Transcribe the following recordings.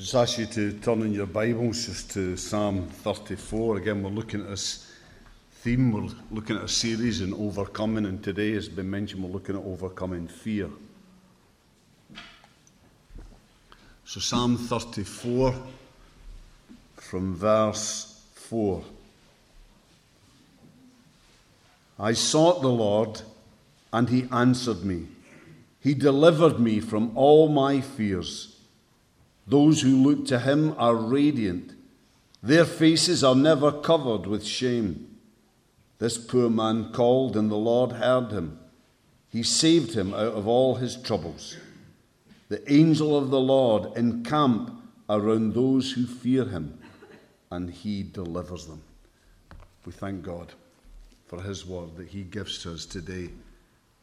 Just ask you to turn in your Bibles just to Psalm 34. Again, we're looking at this theme, we're looking at a series in overcoming, and today, as has been mentioned, we're looking at overcoming fear. So, Psalm 34 from verse 4. I sought the Lord, and he answered me. He delivered me from all my fears. Those who look to him are radiant. Their faces are never covered with shame. This poor man called, and the Lord heard him. He saved him out of all his troubles. The angel of the Lord encamp around those who fear him, and he delivers them. We thank God for his word that he gives to us today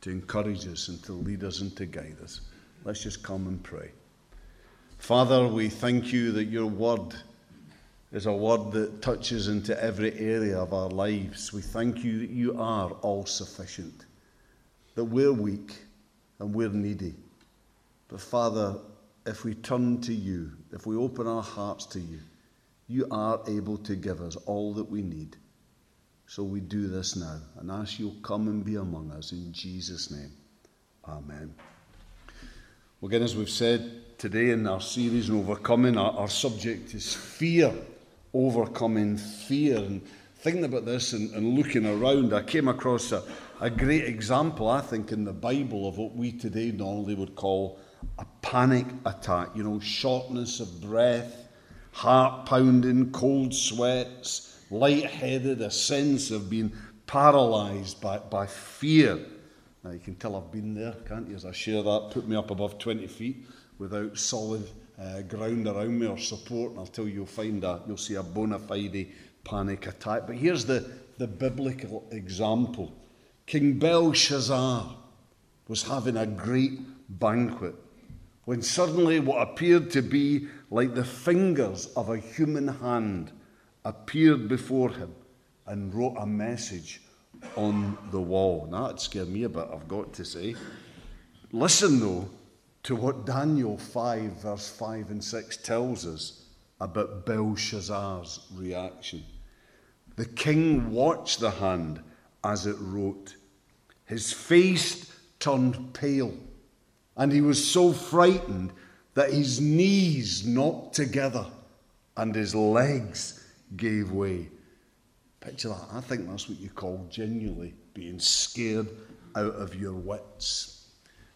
to encourage us and to lead us and to guide us. Let's just come and pray. Father, we thank you that your word is a word that touches into every area of our lives. We thank you that you are all sufficient, that we're weak and we're needy. But Father, if we turn to you, if we open our hearts to you, you are able to give us all that we need. So we do this now and ask you'll come and be among us in Jesus' name. Amen. Well, again, as we've said today in our series on overcoming, our, our subject is fear, overcoming fear. And thinking about this and, and looking around, I came across a, a great example, I think, in the Bible of what we today normally would call a panic attack. You know, shortness of breath, heart pounding, cold sweats lightheaded, a sense of being paralyzed by, by fear. Now, you can tell I've been there, can't you? As I share that, put me up above 20 feet without solid uh, ground around me or support, and I'll tell you, you'll find a, you'll see a bona fide panic attack. But here's the, the biblical example King Belshazzar was having a great banquet when suddenly what appeared to be like the fingers of a human hand appeared before him and wrote a message on the wall. Now, that scared me a bit, I've got to say. Listen, though, to what Daniel 5, verse 5 and 6 tells us about Belshazzar's reaction. The king watched the hand as it wrote. His face turned pale, and he was so frightened that his knees knocked together and his legs gave way. Picture that. I think that's what you call genuinely being scared out of your wits.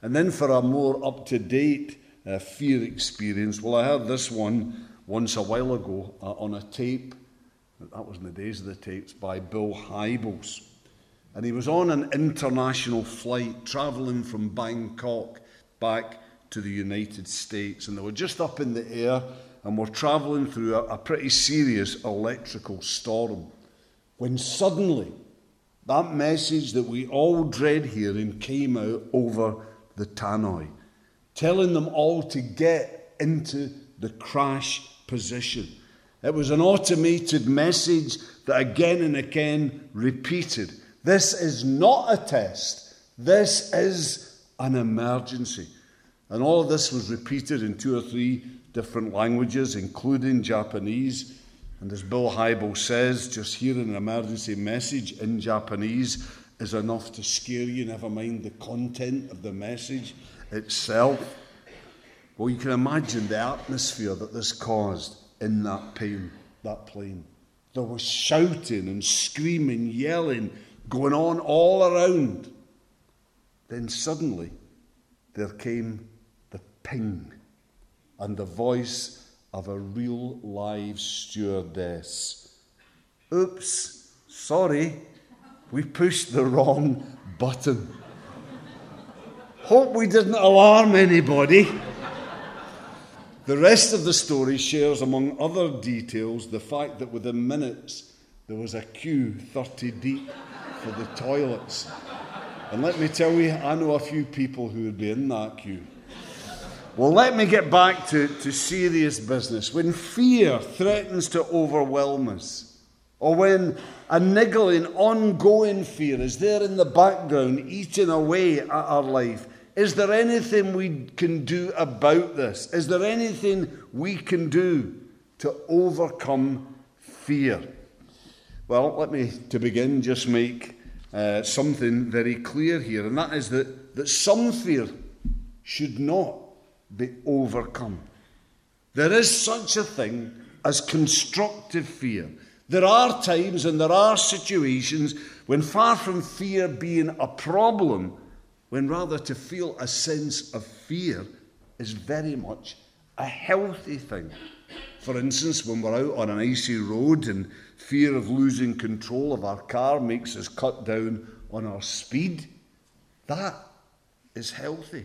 And then for a more up to date uh, fear experience, well, I heard this one once a while ago uh, on a tape. That was in the days of the tapes by Bill Hybels. And he was on an international flight traveling from Bangkok back to the United States. And they were just up in the air and we're travelling through a, a pretty serious electrical storm when suddenly that message that we all dread hearing came out over the tannoy, telling them all to get into the crash position. It was an automated message that again and again repeated this is not a test, this is an emergency. And all of this was repeated in two or three different languages, including Japanese. And as Bill Hybels says, just hearing an emergency message in Japanese is enough to scare you, never mind the content of the message itself. Well, you can imagine the atmosphere that this caused in that plane. That plane. There was shouting and screaming, yelling going on all around. Then suddenly there came the ping and the voice of a real live stewardess. Oops, sorry, we pushed the wrong button. Hope we didn't alarm anybody. The rest of the story shares, among other details, the fact that within minutes there was a queue 30 deep for the toilets. And let me tell you, I know a few people who would be in that queue. Well, let me get back to, to serious business. When fear threatens to overwhelm us, or when a niggling, ongoing fear is there in the background, eating away at our life, Is there anything we can do about this? Is there anything we can do to overcome fear? Well, let me, to begin, just make uh, something very clear here, and that is that, that some fear should not be overcome. There is such a thing as constructive fear. There are times and there are situations when, far from fear being a problem, when rather to feel a sense of fear is very much a healthy thing. For instance, when we're out on an icy road and fear of losing control of our car makes us cut down on our speed, that is healthy,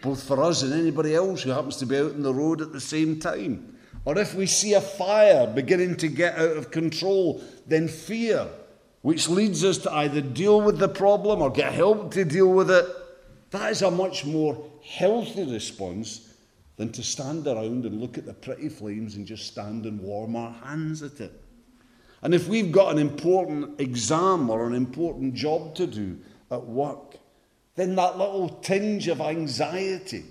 both for us and anybody else who happens to be out on the road at the same time. Or if we see a fire beginning to get out of control, then fear, which leads us to either deal with the problem or get help to deal with it, that is a much more healthy response than to stand around and look at the pretty flames and just stand and warm our hands at it. And if we've got an important exam or an important job to do at work, then that little tinge of anxiety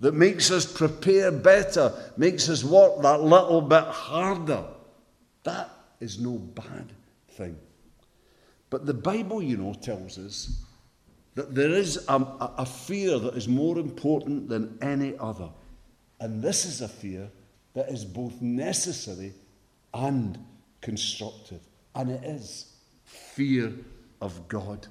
that makes us prepare better, makes us work that little bit harder, that is no bad thing. But the Bible, you know, tells us that there is a, a, fear that is more important than any other. And this is a fear that is both necessary and constructive. And it is fear of God.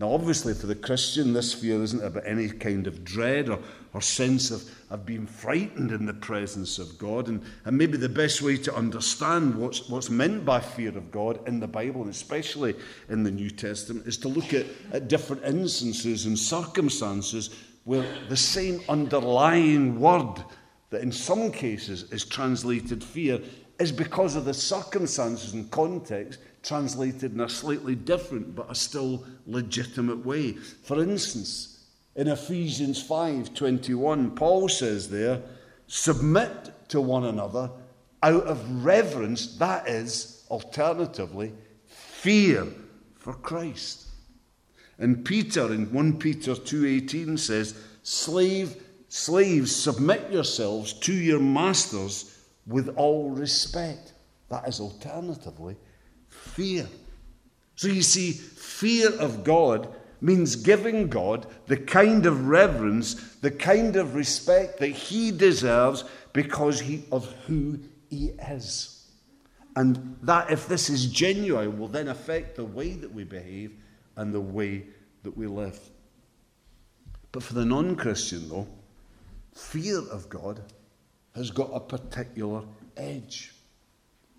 Now, obviously, for the Christian, this fear isn't about any kind of dread or, or sense of, of being frightened in the presence of God. And, and maybe the best way to understand what's, what's meant by fear of God in the Bible, and especially in the New Testament, is to look at, at different instances and circumstances where the same underlying word that in some cases is translated fear is because of the circumstances and context translated in a slightly different but a still legitimate way. For instance, in Ephesians 5:21, Paul says there, submit to one another out of reverence, that is, alternatively, fear for Christ. And Peter in 1 Peter 2:18 says, Slave, slaves, submit yourselves to your masters with all respect. That is alternatively fear. So you see, fear of God means giving God the kind of reverence, the kind of respect that He deserves because he, of who He is. And that, if this is genuine, will then affect the way that we behave and the way that we live. But for the non Christian, though, fear of God has got a particular edge.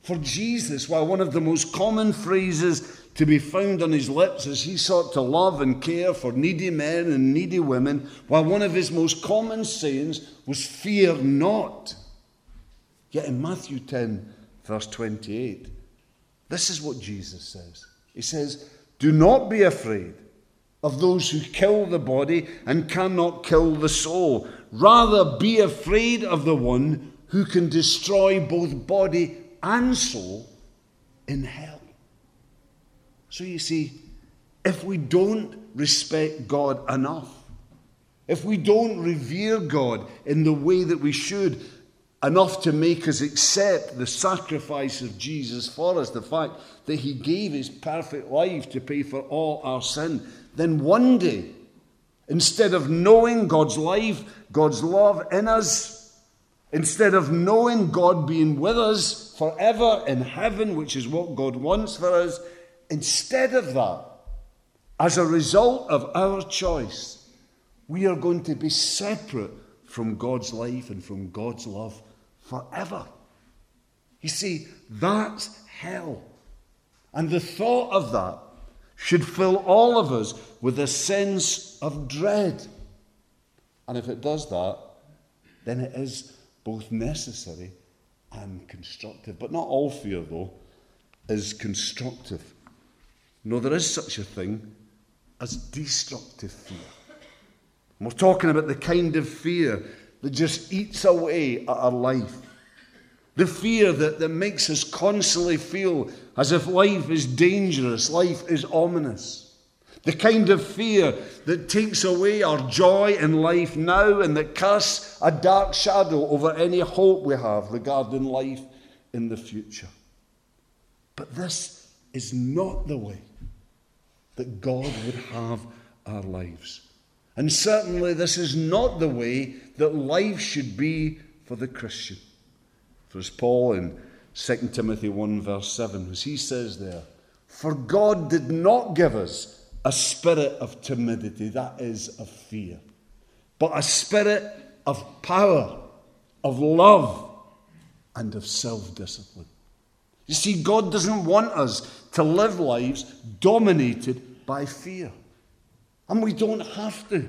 For Jesus, while one of the most common phrases to be found on his lips as he sought to love and care for needy men and needy women, while one of his most common sayings was, Fear not. Yet in Matthew 10, verse 28, this is what Jesus says He says, Do not be afraid of those who kill the body and cannot kill the soul. Rather, be afraid of the one who can destroy both body and soul in hell. So you see, if we don't respect God enough, if we don't revere God in the way that we should, enough to make us accept the sacrifice of Jesus for us, the fact that He gave His perfect life to pay for all our sin, then one day, instead of knowing God's life, God's love in us, Instead of knowing God being with us forever in heaven, which is what God wants for us, instead of that, as a result of our choice, we are going to be separate from God's life and from God's love forever. You see, that's hell. And the thought of that should fill all of us with a sense of dread. And if it does that, then it is both necessary and constructive. But not all fear, though, is constructive. No, there is such a thing as destructive fear. And we're talking about the kind of fear that just eats away at our life. The fear that, that makes us constantly feel as if life is dangerous, life is ominous. The kind of fear that takes away our joy in life now and that casts a dark shadow over any hope we have regarding life in the future. But this is not the way that God would have our lives. And certainly, this is not the way that life should be for the Christian. For as Paul in 2 Timothy 1, verse 7, as he says there, For God did not give us a spirit of timidity, that is, of fear, but a spirit of power, of love, and of self discipline. You see, God doesn't want us to live lives dominated by fear. And we don't have to.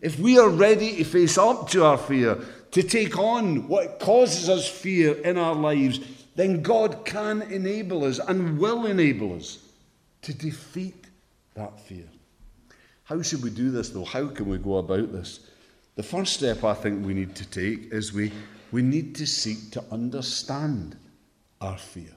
If we are ready to face up to our fear, to take on what causes us fear in our lives, then God can enable us and will enable us to defeat that fear. How should we do this, though? How can we go about this? The first step I think we need to take is we, we need to seek to understand our fear.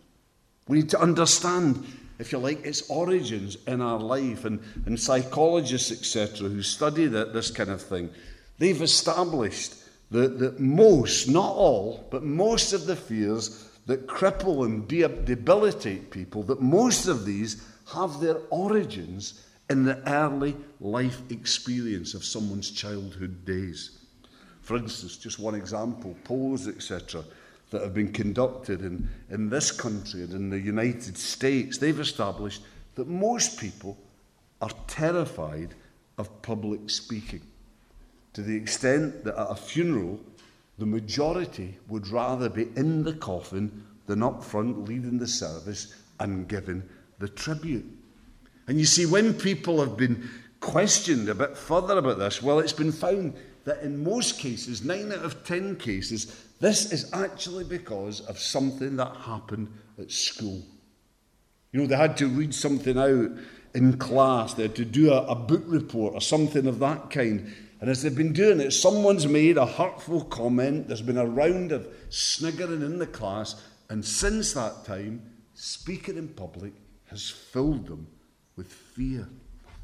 We need to understand, if you like, its origins in our life. And, and psychologists, etc., who study that, this kind of thing, they've established that, that most, not all, but most of the fears that cripple and debilitate people, that most of these have their origins in the early life experience of someone's childhood days. For instance, just one example polls, etc., that have been conducted in, in this country and in the United States, they've established that most people are terrified of public speaking to the extent that at a funeral, the majority would rather be in the coffin than up front leading the service and giving the tribute. And you see, when people have been questioned a bit further about this, well, it's been found that in most cases, nine out of ten cases, this is actually because of something that happened at school. You know, they had to read something out in class, they had to do a, a book report or something of that kind. And as they've been doing it, someone's made a hurtful comment, there's been a round of sniggering in the class, and since that time, speaking in public has filled them with fear.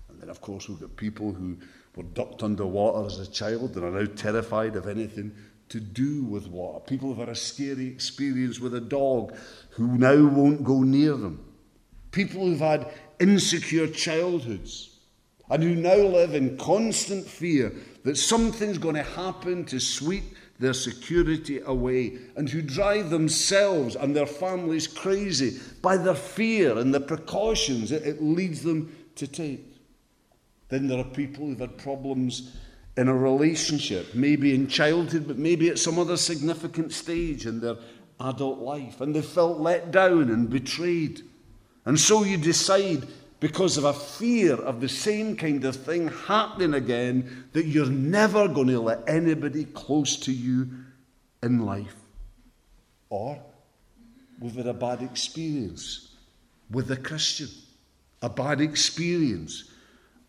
And then, of course, we've got people who were ducked underwater as a child and are now terrified of anything to do with water. People who've had a scary experience with a dog who now won't go near them. People who've had insecure childhoods and who now live in constant fear that something's going to happen to sweep their security away, and who drive themselves and their families crazy by their fear and the precautions it, it leads them to take. Then there are people who've had problems in a relationship, maybe in childhood, but maybe at some other significant stage in their adult life, and they felt let down and betrayed. And so you decide because of a fear of the same kind of thing happening again that you're never going to let anybody close to you in life. Or we've had a bad experience with a Christian, a bad experience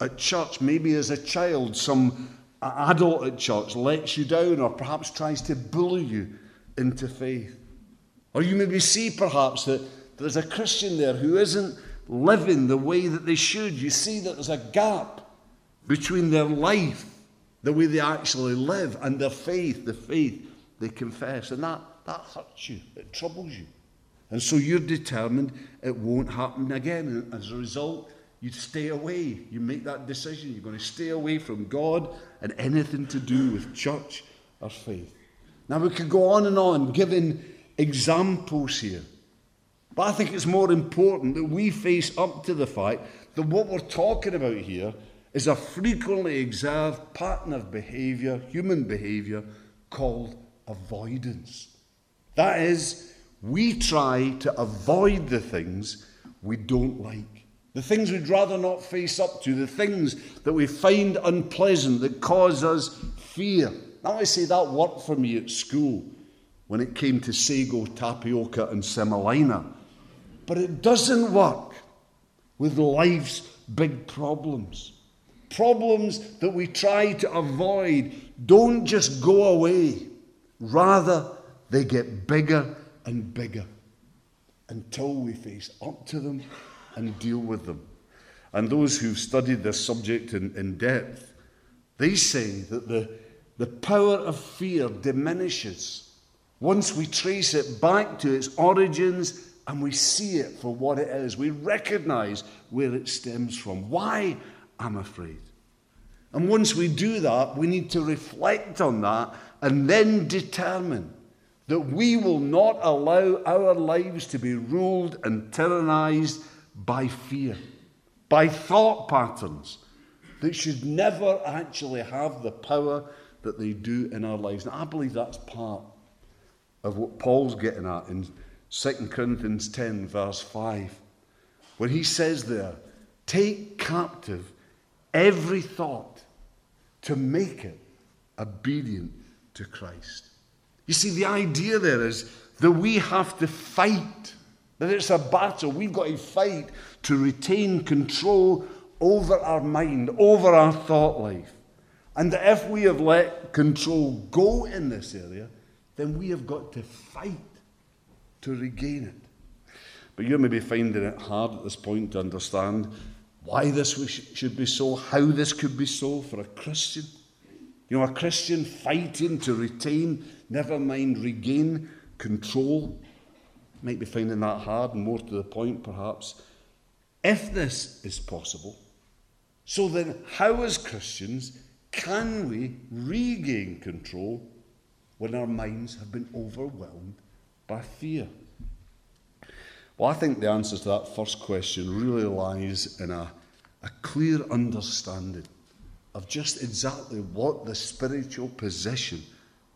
at church. Maybe as a child, some adult at church lets you down or perhaps tries to bully you into faith. Or you maybe see perhaps that there's a Christian there who isn't living the way that they should. You see that there's a gap between their life, the way they actually live, and their faith, the faith they confess. And that, that hurts you, it troubles you. And so you're determined it won't happen again. And as a result, you stay away. You make that decision. You're going to stay away from God and anything to do with church or faith. Now, we could go on and on giving examples here. But I think it's more important that we face up to the fact that what we're talking about here is a frequently observed pattern of behaviour, human behaviour, called avoidance. That is, we try to avoid the things we don't like. The things we'd rather not face up to, the things that we find unpleasant, that cause us fear. Now, I say that worked for me at school when it came to sago, tapioca, and semolina. But it doesn't work with life's big problems. Problems that we try to avoid don't just go away, rather, they get bigger and bigger until we face up to them and deal with them. And those who've studied this subject in, in depth, they say that the, the power of fear diminishes once we trace it back to its origins and we see it for what it is. We recognize where it stems from. Why I'm afraid. And once we do that, we need to reflect on that and then determine that we will not allow our lives to be ruled and tyrannized by fear, by thought patterns that should never actually have the power that they do in our lives. And I believe that's part of what Paul's getting at in 2 Corinthians 10, verse 5, where he says there, Take captive every thought to make it obedient to Christ. You see, the idea there is that we have to fight, that it's a battle. We've got to fight to retain control over our mind, over our thought life. And that if we have let control go in this area, then we have got to fight to regain it. But you may be finding it hard at this point to understand why this should be so, how this could be so for a Christian. You know, a Christian fighting to retain, never mind regain control. Might be finding that hard and more to the point, perhaps. If this is possible, so then how, as Christians, can we regain control when our minds have been overwhelmed by fear? Well, I think the answer to that first question really lies in a, a clear understanding of just exactly what the spiritual position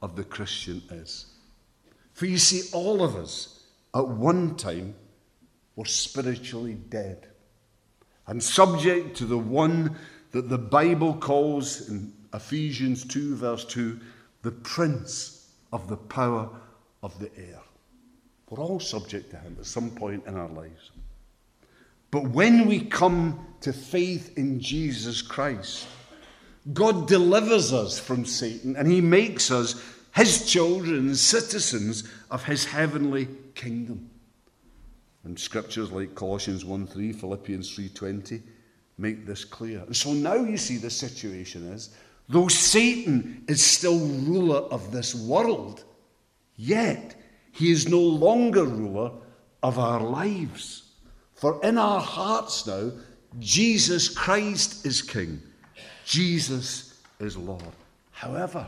of the Christian is. For you see, all of us at one time were spiritually dead and subject to the one that the Bible calls in Ephesians 2, verse 2, the prince of the power of the air. We're all subject to him at some point in our lives. But when we come to faith in Jesus Christ, God delivers us from Satan and he makes us his children, citizens of his heavenly kingdom. And scriptures like Colossians 1 3, Philippians 3.20 make this clear. And so now you see the situation is, though Satan is still ruler of this world, yet he is no longer ruler of our lives. For in our hearts now, Jesus Christ is King. Jesus is Lord. However,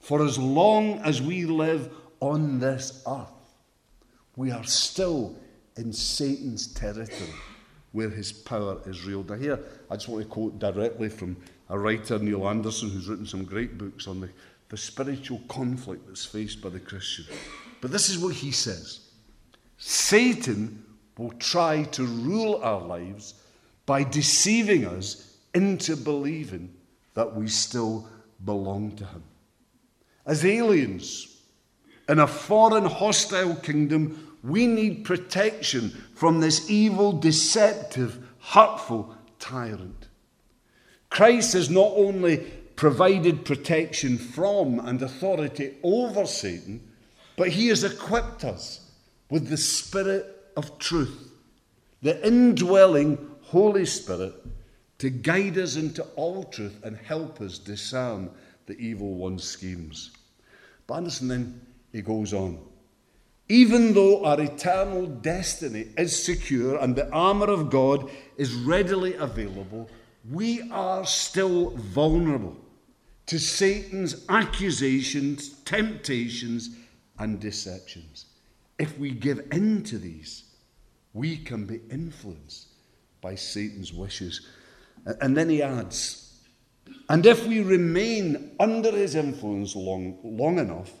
for as long as we live on this earth, we are still in Satan's territory where his power is real. Now, here, I just want to quote directly from a writer, Neil Anderson, who's written some great books on the, the spiritual conflict that's faced by the Christian. But this is what he says Satan will try to rule our lives by deceiving us into believing that we still belong to Him. As aliens in a foreign, hostile kingdom, we need protection from this evil, deceptive, hurtful tyrant. Christ has not only provided protection from and authority over Satan, but he has equipped us with the Spirit of truth, the indwelling Holy Spirit to guide us into all truth and help us discern the evil one's schemes. But understand then, he goes on. Even though our eternal destiny is secure and the armour of God is readily available, we are still vulnerable to Satan's accusations, temptations, and deceptions. If we give in to these, we can be influenced by Satan's wishes. And then he adds, and if we remain under his influence long, long enough,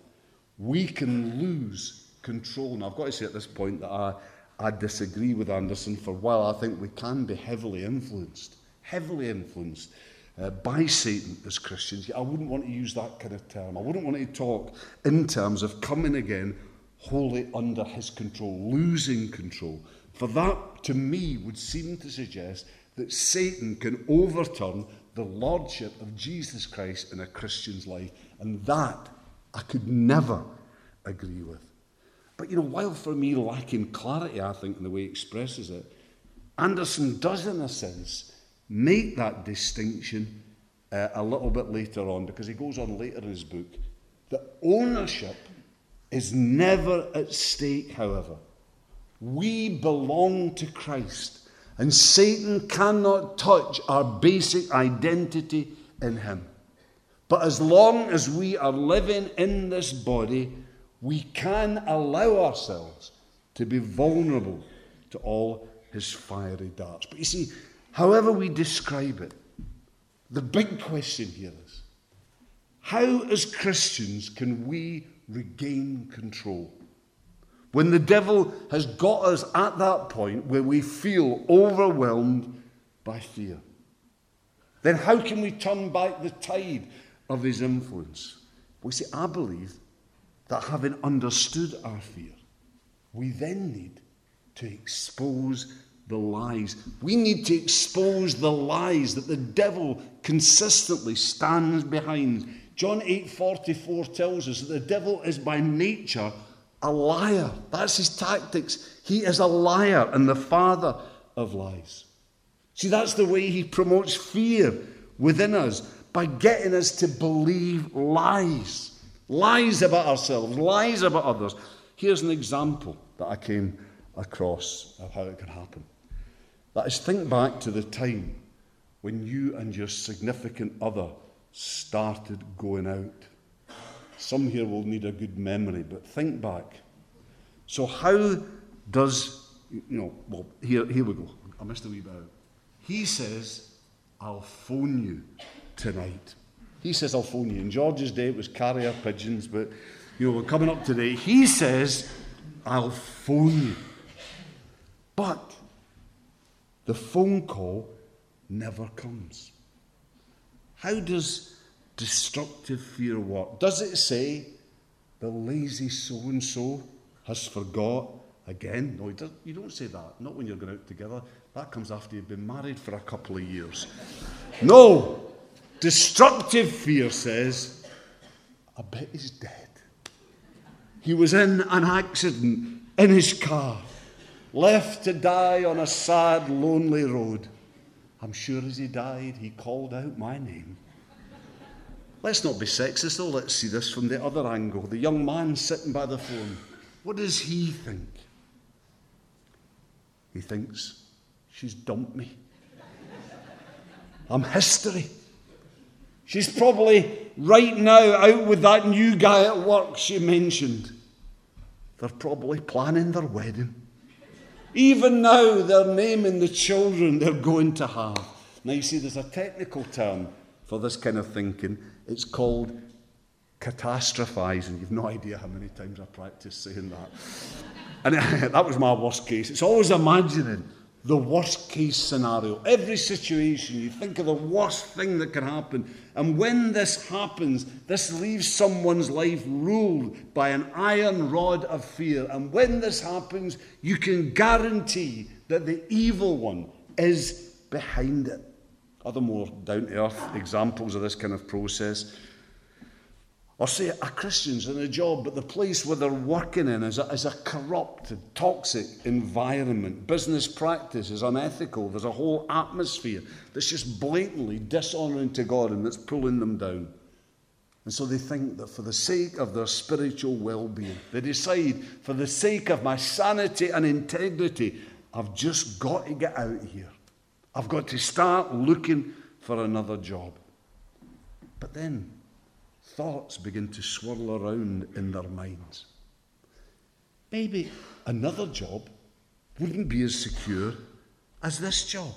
we can lose control. Now, I've got to say at this point that I, I disagree with Anderson, for a while I think we can be heavily influenced, heavily influenced uh, by Satan as Christians, I wouldn't want to use that kind of term. I wouldn't want to talk in terms of coming again wholly under his control, losing control. For that, to me, would seem to suggest that Satan can overturn the lordship of Jesus Christ in a Christian's life. And that I could never agree with. But you know, while for me lacking clarity, I think, in the way he expresses it, Anderson does, in a sense, make that distinction uh, a little bit later on because he goes on later in his book that ownership is never at stake, however. We belong to Christ, and Satan cannot touch our basic identity in him. But as long as we are living in this body, we can allow ourselves to be vulnerable to all his fiery darts. But you see, however we describe it, the big question here is how, as Christians, can we regain control? When the devil has got us at that point where we feel overwhelmed by fear, then how can we turn back the tide of his influence? We see, I believe that having understood our fear, we then need to expose the lies. We need to expose the lies that the devil consistently stands behind. John 8:44 tells us that the devil is by nature a liar. That's his tactics. He is a liar and the father of lies. See, that's the way he promotes fear within us by getting us to believe lies. Lies about ourselves, lies about others. Here's an example that I came across of how it can happen. That is, think back to the time when you and your significant other started going out. Some here will need a good memory, but think back. So, how does, you know, well, here, here we go. I missed a wee bit out. He says, I'll phone you tonight. He says, I'll phone you. In George's day, it was carrier pigeons, but, you know, we're coming up today. He says, I'll phone you. But the phone call never comes. How does destructive fear work? Does it say the lazy so and so has forgot again? No, you don't say that. Not when you're going out together. That comes after you've been married for a couple of years. No! Destructive fear says, I bet he's dead. He was in an accident in his car left to die on a sad, lonely road. I'm sure as he died, he called out my name. Let's not be sexist, though. Let's see this from the other angle. The young man sitting by the phone. What does he think? He thinks, she's dumped me. I'm history. She's probably right now out with that new guy at work she mentioned. They're probably planning their wedding. Even now, they're naming the children they're going to have. Now, you see, there's a technical term for this kind of thinking. It's called catastrophizing. You've no idea how many times I practiced saying that. And that was my worst case. It's always imagining the worst case scenario. Every situation, you think of the worst thing that can happen. And when this happens, this leaves someone's life ruled by an iron rod of fear. And when this happens, you can guarantee that the evil one is behind it. Other more down to earth examples of this kind of process or say are Christians in a job, but the place where they're working in is a, is a corrupt, toxic environment. Business practice is unethical. There's a whole atmosphere that's just blatantly dishonouring to God and that's pulling them down. And so they think that for the sake of their spiritual well being, they decide, for the sake of my sanity and integrity, I've just got to get out here. I've got to start looking for another job. But then, thoughts begin to swirl around in their minds. Maybe another job wouldn't be as secure as this job.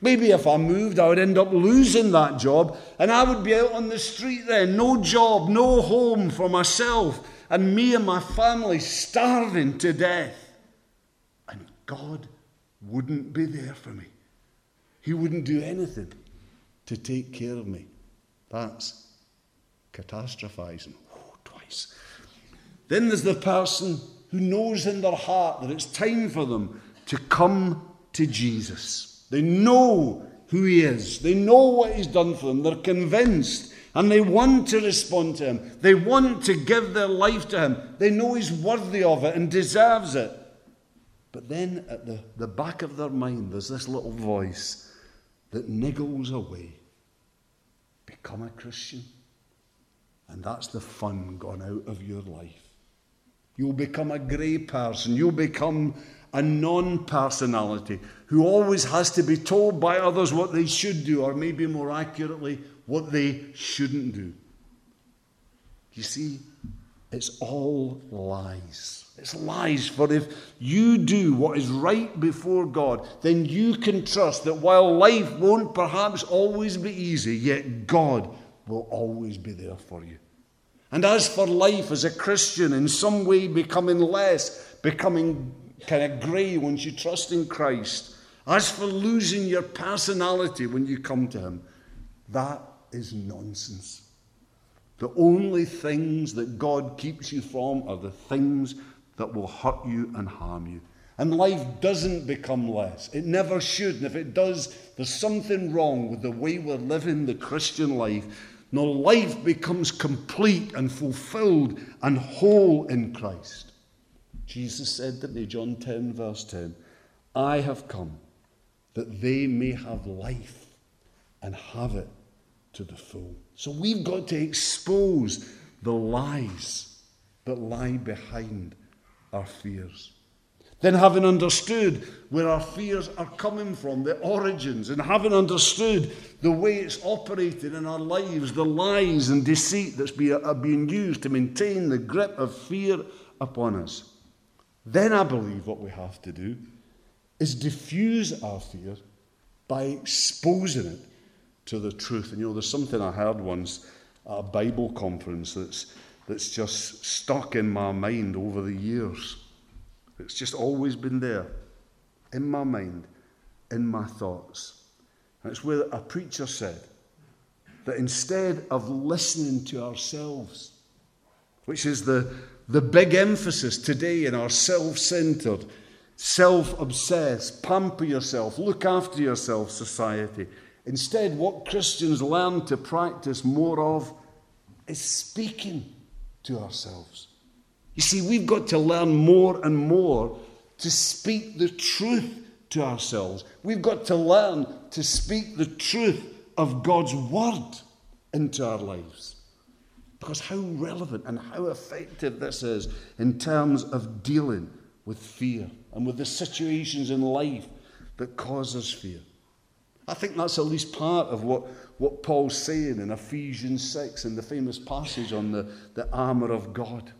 Maybe if I moved, I would end up losing that job and I would be out on the street then, no job, no home for myself, and me and my family starving to death. And God wouldn't be there for me. He wouldn't do anything to take care of me. That's catastrophizing. Oh, twice. Then there's the person who knows in their heart that it's time for them to come to Jesus. They know who he is, they know what he's done for them, they're convinced. And they want to respond to him. They want to give their life to him. They know he's worthy of it and deserves it. But then at the, the back of their mind, there's this little voice that niggles away. Become a Christian. And that's the fun gone out of your life. You'll become a grey person. You'll become a non personality who always has to be told by others what they should do, or maybe more accurately, what they shouldn't do. You see, it's all lies. It's lies. For if you do what is right before God, then you can trust that while life won't perhaps always be easy, yet God will always be there for you. And as for life as a Christian, in some way becoming less, becoming kind of grey once you trust in Christ, as for losing your personality when you come to Him, that is nonsense. The only things that God keeps you from are the things that will hurt you and harm you. And life doesn't become less. It never should. And if it does, there's something wrong with the way we're living the Christian life. No, life becomes complete and fulfilled and whole in Christ. Jesus said, didn't he? John 10, verse 10 I have come that they may have life and have it to the full. So we've got to expose the lies that lie behind our fears. Then, having understood where our fears are coming from, the origins, and having understood the way it's operated in our lives, the lies and deceit that's are uh, being used to maintain the grip of fear upon us, then I believe what we have to do is diffuse our fear by exposing it to the truth. And you know, there's something I heard once at a Bible conference that's, that's just stuck in my mind over the years. It's just always been there in my mind, in my thoughts. And it's where a preacher said that instead of listening to ourselves, which is the, the big emphasis today in our self centered, self obsessed, pamper yourself, look after yourself society. Instead, what Christians learn to practice more of is speaking to ourselves. You see, we've got to learn more and more to speak the truth to ourselves. We've got to learn to speak the truth of God's word into our lives. Because how relevant and how effective this is in terms of dealing with fear and with the situations in life that cause us fear. I think that's at least part of what, what Paul's saying in Ephesians 6 in the famous passage on the, the armour of God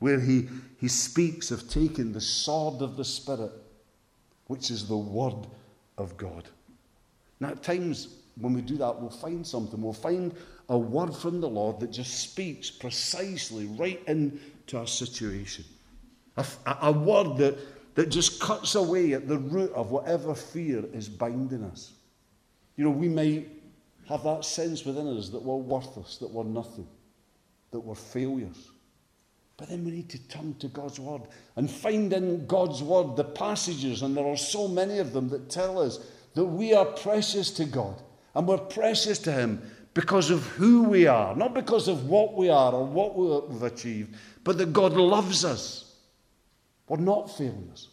where he, he speaks of taking the sword of the Spirit, which is the Word of God. Now, at times when we do that, we'll find something. We'll find a word from the Lord that just speaks precisely right into our situation. A, a, word that, that just cuts away at the root of whatever fear is binding us. You know, we may have that sense within us that we're worthless, that we're nothing, that we're failures. But then we need to turn to God's Word and find in God's Word the passages, and there are so many of them that tell us that we are precious to God and we're precious to Him because of who we are, not because of what we are or what we've achieved, but that God loves us. We're not failures,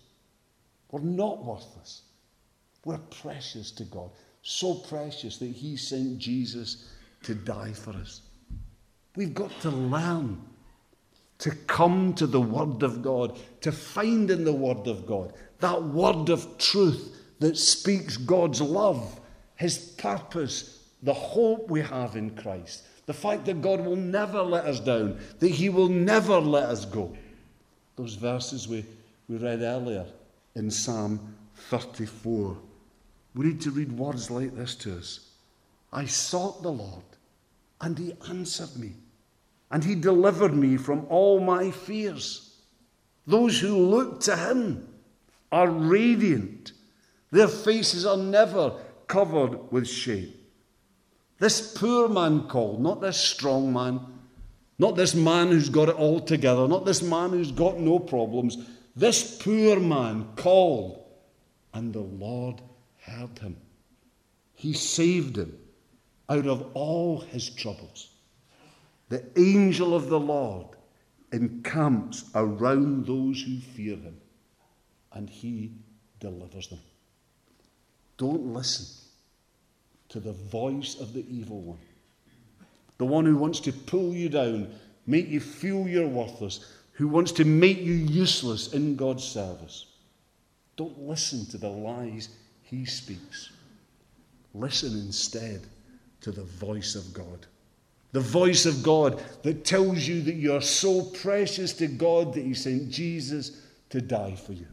we're not worthless. We're precious to God, so precious that He sent Jesus to die for us. We've got to learn to come to the Word of God, to find in the Word of God that Word of truth that speaks God's love, His purpose, the hope we have in Christ, the fact that God will never let us down, that He will never let us go. Those verses we, we read earlier in Psalm 34. We need to read words like this to us I sought the Lord, and He answered me and he delivered me from all my fears. Those who look to him are radiant, their faces are never covered with shame. This poor man called, not this strong man, not this man who's got it all together, not this man who's got no problems. This poor man called, and the Lord heard him. He saved him out of all his troubles. The angel of the Lord encamps around those who fear him. and he delivers them. Don't listen to the voice of the evil one, the one who wants to pull you down, make you feel you're worthless, who wants to make you useless in God's service. Don't listen to the lies he speaks. Listen instead to the voice of God. The voice of God that tells you that you're so precious to God that he sent Jesus to die for you.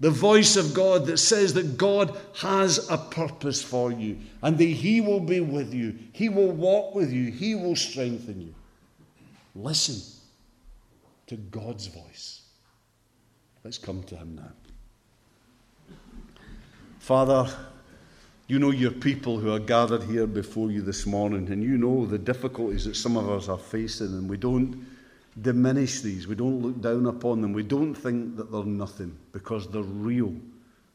The voice of God that says that God has a purpose for you and that He will be with you. He will walk with you. He will strengthen you. Listen to God's voice. Let's come to Him now. Father, you know your people who are gathered here before you this morning, and you know the difficulties that some of us are facing, and we don't diminish these. We don't look down upon them. We don't think that they're nothing because they're real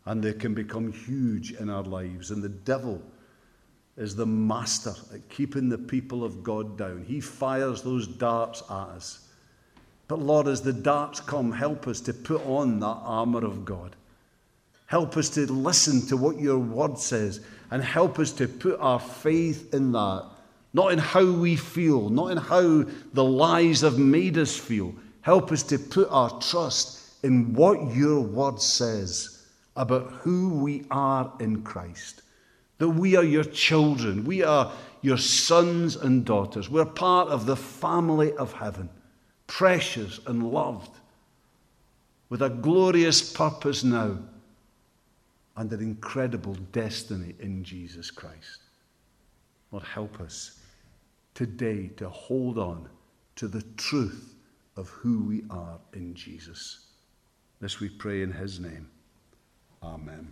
and they can become huge in our lives. And the devil is the master at keeping the people of God down. He fires those darts at us. But Lord, as the darts come, help us to put on that armour of God. Help us to listen to what your word says and help us to put our faith in that not in how we feel, not in how the lies have made us feel. Help us to put our trust in what your word says about who we are in Christ. That we are your children, we are your sons and daughters. We're part of the family of heaven, precious and loved, with a glorious purpose now and an incredible destiny in Jesus Christ. Lord, help us today to hold on to the truth of who we are in Jesus. This we pray in his name. Amen.